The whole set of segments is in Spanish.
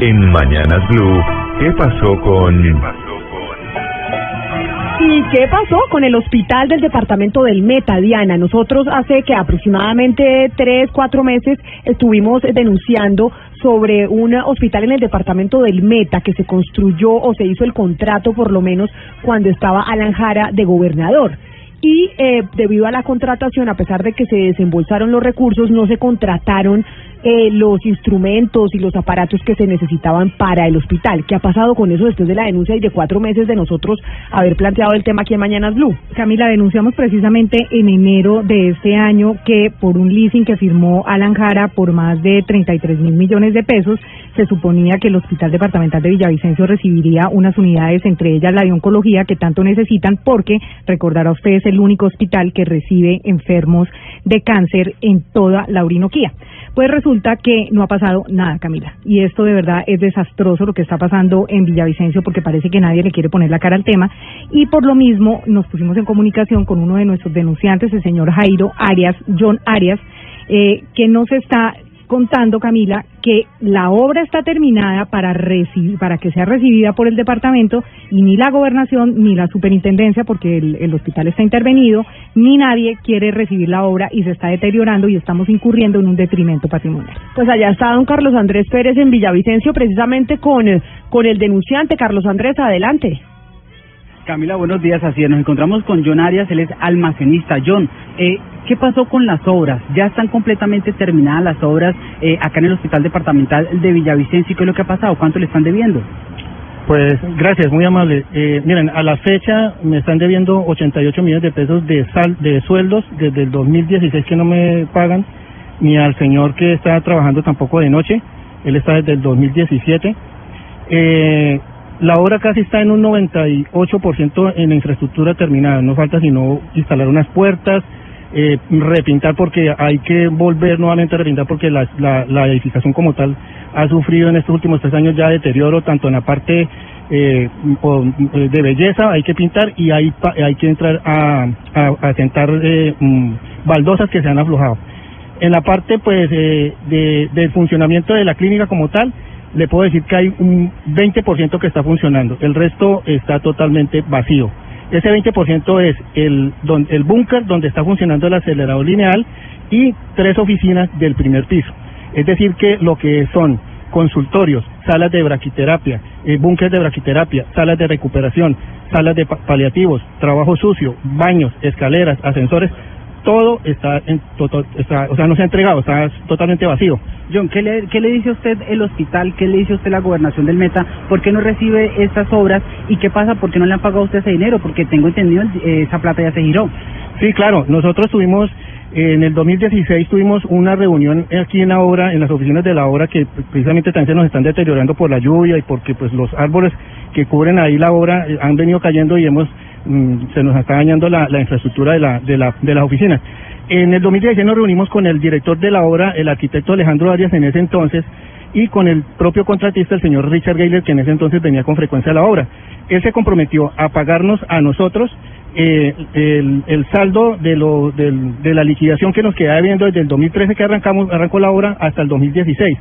En Mañanas Blue, ¿qué pasó con... ¿Y qué pasó con el hospital del departamento del Meta, Diana? Nosotros hace que aproximadamente tres, cuatro meses estuvimos denunciando sobre un hospital en el departamento del Meta que se construyó o se hizo el contrato por lo menos cuando estaba Alan Jara de gobernador y eh, debido a la contratación, a pesar de que se desembolsaron los recursos, no se contrataron eh, los instrumentos y los aparatos que se necesitaban para el hospital. ¿Qué ha pasado con eso después de la denuncia y de cuatro meses de nosotros haber planteado el tema aquí en Mañanas Blue? Camila, denunciamos precisamente en enero de este año que por un leasing que firmó Alan Jara por más de 33 mil millones de pesos, se suponía que el Hospital Departamental de Villavicencio recibiría unas unidades, entre ellas la de oncología, que tanto necesitan, porque recordará usted es el único hospital que recibe enfermos de cáncer en toda la Orinoquía. Pues resulta que no ha pasado nada, Camila. Y esto de verdad es desastroso lo que está pasando en Villavicencio porque parece que nadie le quiere poner la cara al tema. Y por lo mismo nos pusimos en comunicación con uno de nuestros denunciantes, el señor Jairo Arias, John Arias, eh, que nos está contando, Camila, que la obra está terminada para recibir, para que sea recibida por el departamento y ni la gobernación ni la superintendencia, porque el, hospital está intervenido, ni nadie quiere recibir la obra y se está deteriorando y estamos incurriendo en un detrimento patrimonial. Pues allá está don Carlos Andrés Pérez en Villavicencio, precisamente con, con el denunciante. Carlos Andrés, adelante. Camila, buenos días. Así es, nos encontramos con John Arias, él es almacenista. John, eh, ¿qué pasó con las obras? ¿Ya están completamente terminadas las obras eh, acá en el Hospital Departamental de Villavicencio? ¿Qué es lo que ha pasado? ¿Cuánto le están debiendo? Pues gracias, muy amable. Eh, miren, a la fecha me están debiendo 88 millones de pesos de sal, de sueldos desde el 2016 que no me pagan, ni al señor que está trabajando tampoco de noche, él está desde el 2017. Eh, la obra casi está en un 98% en la infraestructura terminada. No falta sino instalar unas puertas, eh, repintar porque hay que volver nuevamente a repintar porque la, la, edificación como tal ha sufrido en estos últimos tres años ya deterioro tanto en la parte eh, de belleza, hay que pintar y hay, hay que entrar a, a, a sentar eh, baldosas que se han aflojado. En la parte pues eh, de, del funcionamiento de la clínica como tal, le puedo decir que hay un 20% que está funcionando, el resto está totalmente vacío. Ese 20% es el, el búnker donde está funcionando el acelerador lineal y tres oficinas del primer piso. Es decir, que lo que son consultorios, salas de braquiterapia, eh, búnker de braquiterapia, salas de recuperación, salas de paliativos, trabajo sucio, baños, escaleras, ascensores, todo está, en, todo, está, o sea, no se ha entregado, está totalmente vacío. John, ¿qué le, ¿qué le dice usted el hospital? ¿Qué le dice usted la gobernación del Meta? ¿Por qué no recibe estas obras? ¿Y qué pasa? ¿Por qué no le han pagado a usted ese dinero? Porque tengo entendido, eh, esa plata ya se giró. Sí, claro, nosotros tuvimos, eh, en el 2016 tuvimos una reunión aquí en la obra, en las oficinas de la obra, que precisamente también se nos están deteriorando por la lluvia y porque pues los árboles que cubren ahí la obra eh, han venido cayendo y hemos se nos está dañando la, infraestructura de, la, de, la, de las oficinas. En el 2016 nos reunimos con el director de la obra, el arquitecto Alejandro Arias en ese entonces, y con el propio contratista, el señor Richard Gayler, que en ese entonces venía con frecuencia a la obra. Él se comprometió a pagarnos a nosotros eh, el, el, saldo de, lo, del, de la liquidación que nos queda debiendo desde el 2013 que arrancamos, arrancó la obra hasta el 2016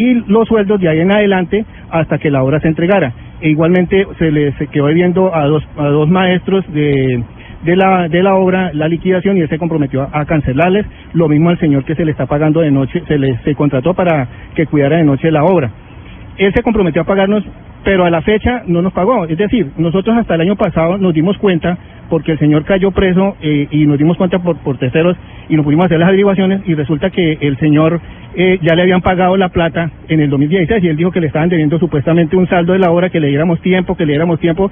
y los sueldos de ahí en adelante hasta que la obra se entregara. E igualmente se le se quedó debiendo a dos, a dos maestros de, de, la, de la obra la liquidación y él se comprometió a, a, cancelarles. Lo mismo al señor que se le está pagando de noche, se le se contrató para que cuidara de noche la obra. Él se comprometió a pagarnos, pero a la fecha no nos pagó. Es decir, nosotros hasta el año pasado nos dimos cuenta porque el señor cayó preso eh, y nos dimos cuenta por, por terceros y nos pudimos hacer las averiguaciones y resulta que el señor eh, ya le habían pagado la plata en el 2016 y él dijo que le estaban debiendo supuestamente un saldo de la obra, que le diéramos tiempo, que le diéramos tiempo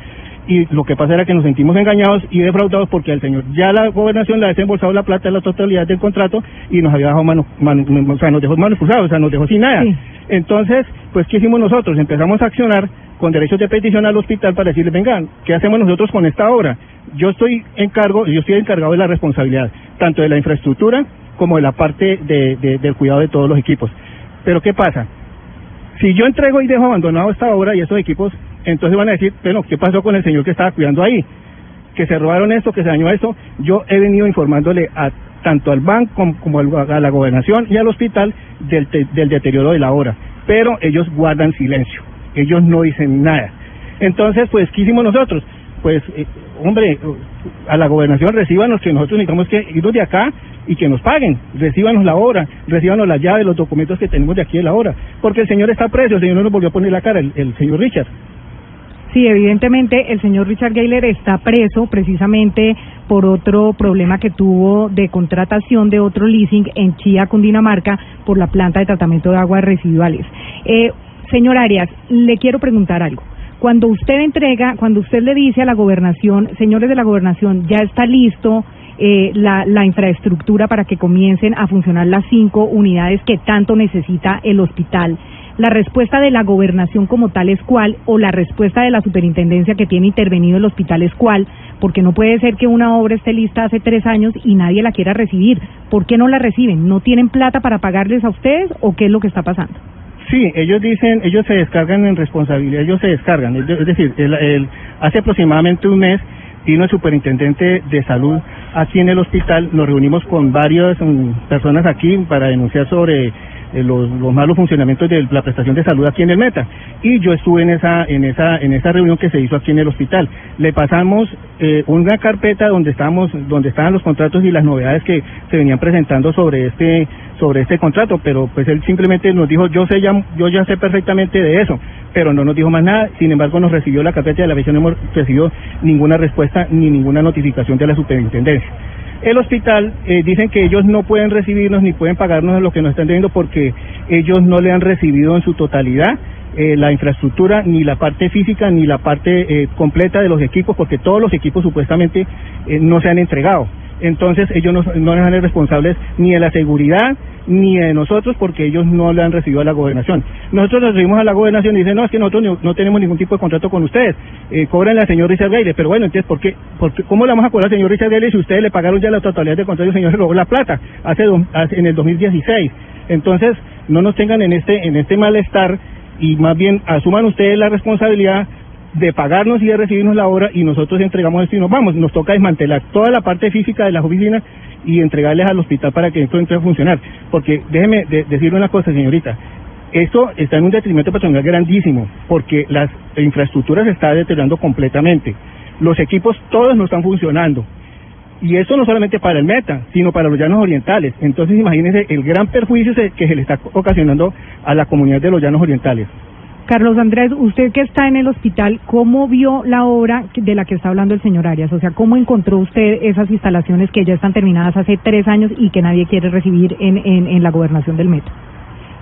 y lo que pasa era que nos sentimos engañados y defraudados porque el señor ya la gobernación le ha desembolsado la plata en la totalidad del contrato y nos había dejado mano, mano, o sea, nos dejó manos cruzadas, o sea, nos dejó sin nada. Sí. Entonces, pues, ¿qué hicimos nosotros? Empezamos a accionar con derechos de petición al hospital para decirle, vengan, ¿qué hacemos nosotros con esta obra? Yo estoy en cargo, yo estoy encargado de la responsabilidad, tanto de la infraestructura como de la parte de, de, del cuidado de todos los equipos. Pero ¿qué pasa? Si yo entrego y dejo abandonado esta obra y estos equipos, entonces van a decir, bueno, ¿qué pasó con el señor que estaba cuidando ahí? Que se robaron esto, que se dañó esto. Yo he venido informándole a tanto al banco como, como a la gobernación y al hospital del, del deterioro de la obra. pero ellos guardan silencio, ellos no dicen nada. Entonces, pues, ¿qué hicimos nosotros? Pues, eh, hombre, a la gobernación recíbanos que nosotros necesitamos que irnos de acá y que nos paguen, recíbanos la obra, recíbanos la llave, los documentos que tenemos de aquí de la obra, porque el señor está preso, el señor no nos volvió a poner la cara, el, señor Richard. Sí, evidentemente el señor Richard Gayler está preso precisamente por otro problema que tuvo de contratación de otro leasing en Chía, Cundinamarca, por la planta de tratamiento de aguas residuales. Eh, señor Arias, le quiero preguntar algo. Cuando usted entrega, cuando usted le dice a la gobernación, señores de la gobernación, ya está listo eh, la, la infraestructura para que comiencen a funcionar las cinco unidades que tanto necesita el hospital, la respuesta de la gobernación como tal es cuál o la respuesta de la superintendencia que tiene intervenido el hospital es cuál, porque no puede ser que una obra esté lista hace tres años y nadie la quiera recibir. ¿Por qué no la reciben? ¿No tienen plata para pagarles a ustedes o qué es lo que está pasando? Sí, ellos dicen, ellos se descargan en responsabilidad, ellos se descargan. Es de- es decir, el, hace aproximadamente un mes vino el superintendente de salud aquí en el hospital, nos reunimos con varias mm, personas aquí para denunciar sobre los, los malos funcionamientos de la prestación de salud aquí en el Meta. Y yo estuve en esa, en esa, en esa reunión que se hizo aquí en el hospital. Le pasamos eh, una carpeta donde estábamos, donde estaban los contratos y las novedades que se venían presentando sobre este, sobre este contrato, pero pues él simplemente nos dijo, yo sé ya, yo ya sé perfectamente de eso, pero no nos dijo más nada, sin embargo nos recibió la carpeta de la visión, no hemos recibido ninguna respuesta ni ninguna notificación de la superintendencia. El hospital eh, dicen que ellos no pueden recibirnos ni pueden pagarnos lo que nos están debiendo porque ellos no le han recibido en su totalidad eh, la infraestructura, ni la parte física, ni la parte eh, completa de los equipos, porque todos los equipos supuestamente eh, no se han entregado. Entonces ellos no, no han responsables ni de la seguridad ni de nosotros porque ellos no le han recibido a la gobernación. Nosotros nos recibimos a la gobernación y dicen, no, es que nosotros no, no tenemos ningún tipo de contrato con ustedes, eh, cobran al señor Richard Gayle, pero bueno, entonces, ¿por qué, por qué- ¿cómo le vamos a cobrar al señor Richard Gayle si ustedes le pagaron ya la totalidad del contrato y el señor se robó la plata hace, do- en el 2016? Entonces, no nos tengan en este, en este malestar y más bien asuman ustedes la responsabilidad de pagarnos y de recibirnos la obra y nosotros entregamos esto y nos vamos. Nos toca desmantelar toda la parte física de las oficinas y entregarles al hospital para que esto entre a funcionar. Porque déjeme de- decirle una cosa, señorita. Esto está en un detrimento personal grandísimo porque las infraestructuras se están deteriorando completamente. Los equipos todos no están funcionando. Y eso no solamente para el Meta, sino para los llanos orientales. Entonces imagínense el gran perjuicio que se le está ocasionando a la comunidad de los llanos orientales. Carlos Andrés, usted que está en el hospital, ¿cómo vio la obra de la que está hablando el señor Arias? O sea, ¿cómo encontró usted esas instalaciones que ya están terminadas hace tres años y que nadie quiere recibir en, en, en la gobernación del Meta?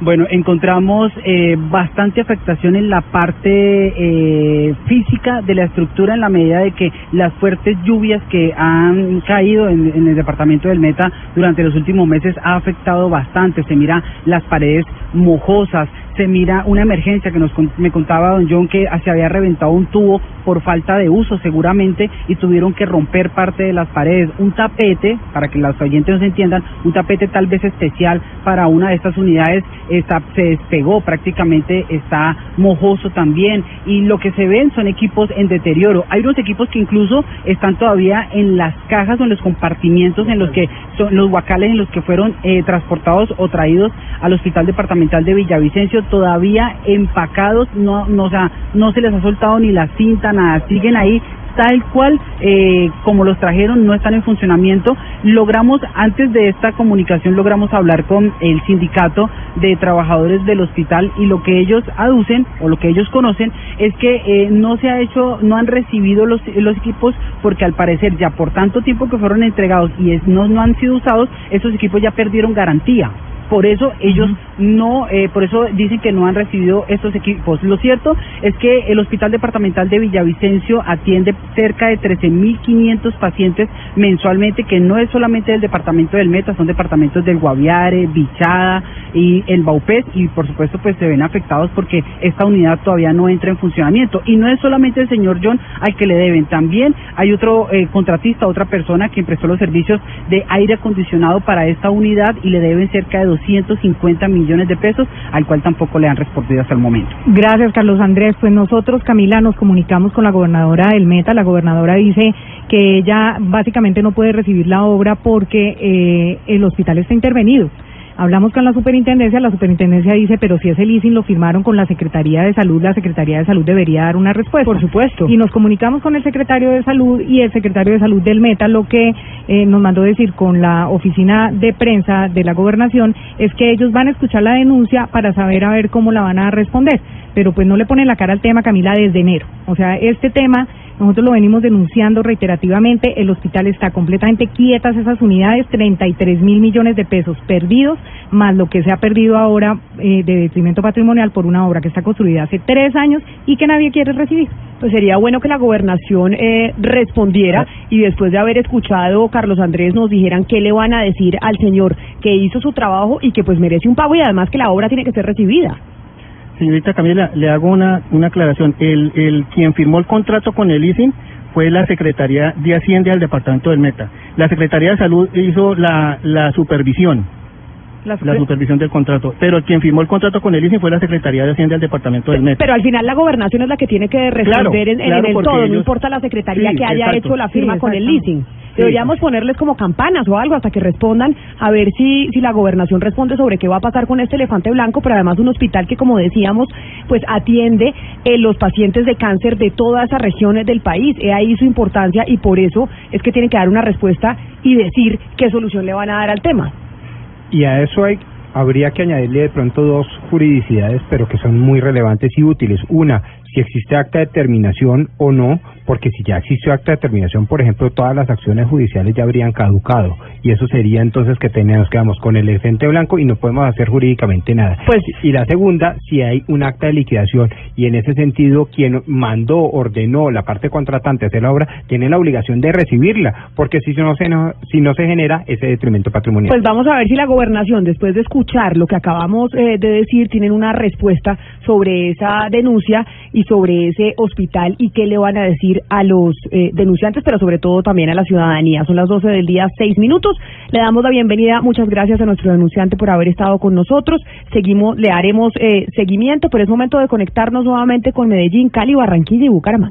Bueno, encontramos eh, bastante afectación en la parte eh, física de la estructura en la medida de que las fuertes lluvias que han caído en, en el departamento del Meta durante los últimos meses ha afectado bastante. Se mira las paredes mojosas, se mira una emergencia que nos me contaba don John que se había reventado un tubo por falta de uso seguramente y tuvieron que romper parte de las paredes. Un tapete, para que los oyentes nos entiendan, un tapete tal vez especial para una de estas unidades está, se despegó prácticamente, está mojoso también y lo que se ven son equipos en deterioro. Hay unos equipos que incluso están todavía en las cajas o en los compartimientos en los que son los guacales en los que fueron eh, transportados o traídos al Hospital Departamental de Villavicencio todavía empacados, no, no, o sea, no se les ha soltado ni la cinta, nada, siguen ahí tal cual eh, como los trajeron, no están en funcionamiento. Logramos, antes de esta comunicación, logramos hablar con el sindicato de trabajadores del hospital y lo que ellos aducen o lo que ellos conocen es que eh, no se ha hecho, no han recibido los, los equipos porque al parecer ya por tanto tiempo que fueron entregados y es- no, no han sido usados, esos equipos ya perdieron garantía. Por eso ellos no, eh, por eso dicen que no han recibido estos equipos. Lo cierto es que el Hospital Departamental de Villavicencio atiende cerca de 13.500 pacientes mensualmente, que no es solamente del departamento del Meta, son departamentos del Guaviare, Bichada y el Baupés, y por supuesto pues se ven afectados porque esta unidad todavía no entra en funcionamiento. Y no es solamente el señor John al que le deben, también hay otro eh, contratista, otra persona que prestó los servicios de aire acondicionado para esta unidad y le deben cerca de 250 millones de pesos, al cual tampoco le han respondido hasta el momento. Gracias, Carlos Andrés. Pues nosotros, Camila, nos comunicamos con la gobernadora del Meta. La gobernadora dice que ella básicamente no puede recibir la obra porque eh, el hospital está intervenido. Hablamos con la superintendencia, la superintendencia dice, pero si ese leasing lo firmaron con la Secretaría de Salud, la Secretaría de Salud debería dar una respuesta. Por supuesto. Y nos comunicamos con el secretario de Salud y el secretario de Salud del Meta lo que eh, nos mandó decir con la oficina de prensa de la gobernación es que ellos van a escuchar la denuncia para saber a ver cómo la van a responder. Pero pues no le ponen la cara al tema, Camila, desde enero. O sea, este tema nosotros lo venimos denunciando reiterativamente. El hospital está completamente quietas esas unidades, 33 mil millones de pesos perdidos, más lo que se ha perdido ahora eh, de detrimento patrimonial por una obra que está construida hace tres años y que nadie quiere recibir. Pues sería bueno que la gobernación eh, respondiera y después de haber escuchado Carlos Andrés nos dijeran qué le van a decir al señor que hizo su trabajo y que pues merece un pago y además que la obra tiene que ser recibida. Señorita Camila, le hago una, una aclaración. El, el quien firmó el contrato con el ISIN fue la Secretaría de Hacienda del Departamento del Meta. La Secretaría de Salud hizo la, la supervisión, La la supervisión del contrato, pero quien firmó el contrato con el ISIN fue la Secretaría de Hacienda del Departamento del Meta. Pero al final la gobernación es la que tiene que responder Claro, en, en claro, el todo, no importa la secretaría Sí, que haya exacto. hecho la firma Sí, con el leasing. Deberíamos ponerles como campanas o algo hasta que respondan a ver si, si la gobernación responde sobre qué va a pasar con este elefante blanco, pero además un hospital que, como decíamos, pues atiende eh, los pacientes de cáncer de todas esas regiones del país. He ahí su importancia y por eso es que tienen que dar una respuesta y decir qué solución le van a dar al tema. Y a eso hay, habría que añadirle de pronto dos juridicidades, pero que son muy relevantes y útiles. Una, si existe acta de terminación o no, porque si ya existe acta de terminación, por ejemplo, todas las acciones judiciales ya habrían caducado. Y eso sería entonces que tenemos, quedamos con el elefante blanco y no podemos hacer jurídicamente nada. Pues- y la segunda, si hay un acta de liquidación y en ese sentido quien mandó, ordenó la parte contratante hacer la obra, tiene la obligación de recibirla, porque si no se, no, si no se genera ese detrimento patrimonial. Pues vamos a ver si la gobernación, después de escuchar lo que acabamos eh, de decir, tienen una respuesta sobre esa denuncia y sobre ese hospital y qué le van a decir a los eh, denunciantes, pero sobre todo también a la ciudadanía. Son las 12 del día, seis minutos. Le damos la bienvenida. Muchas gracias a nuestro denunciante por haber estado con nosotros. Seguimos, le haremos eh, seguimiento, pero es momento de conectarnos nuevamente con Medellín, Cali, Barranquilla y Bucaramanga.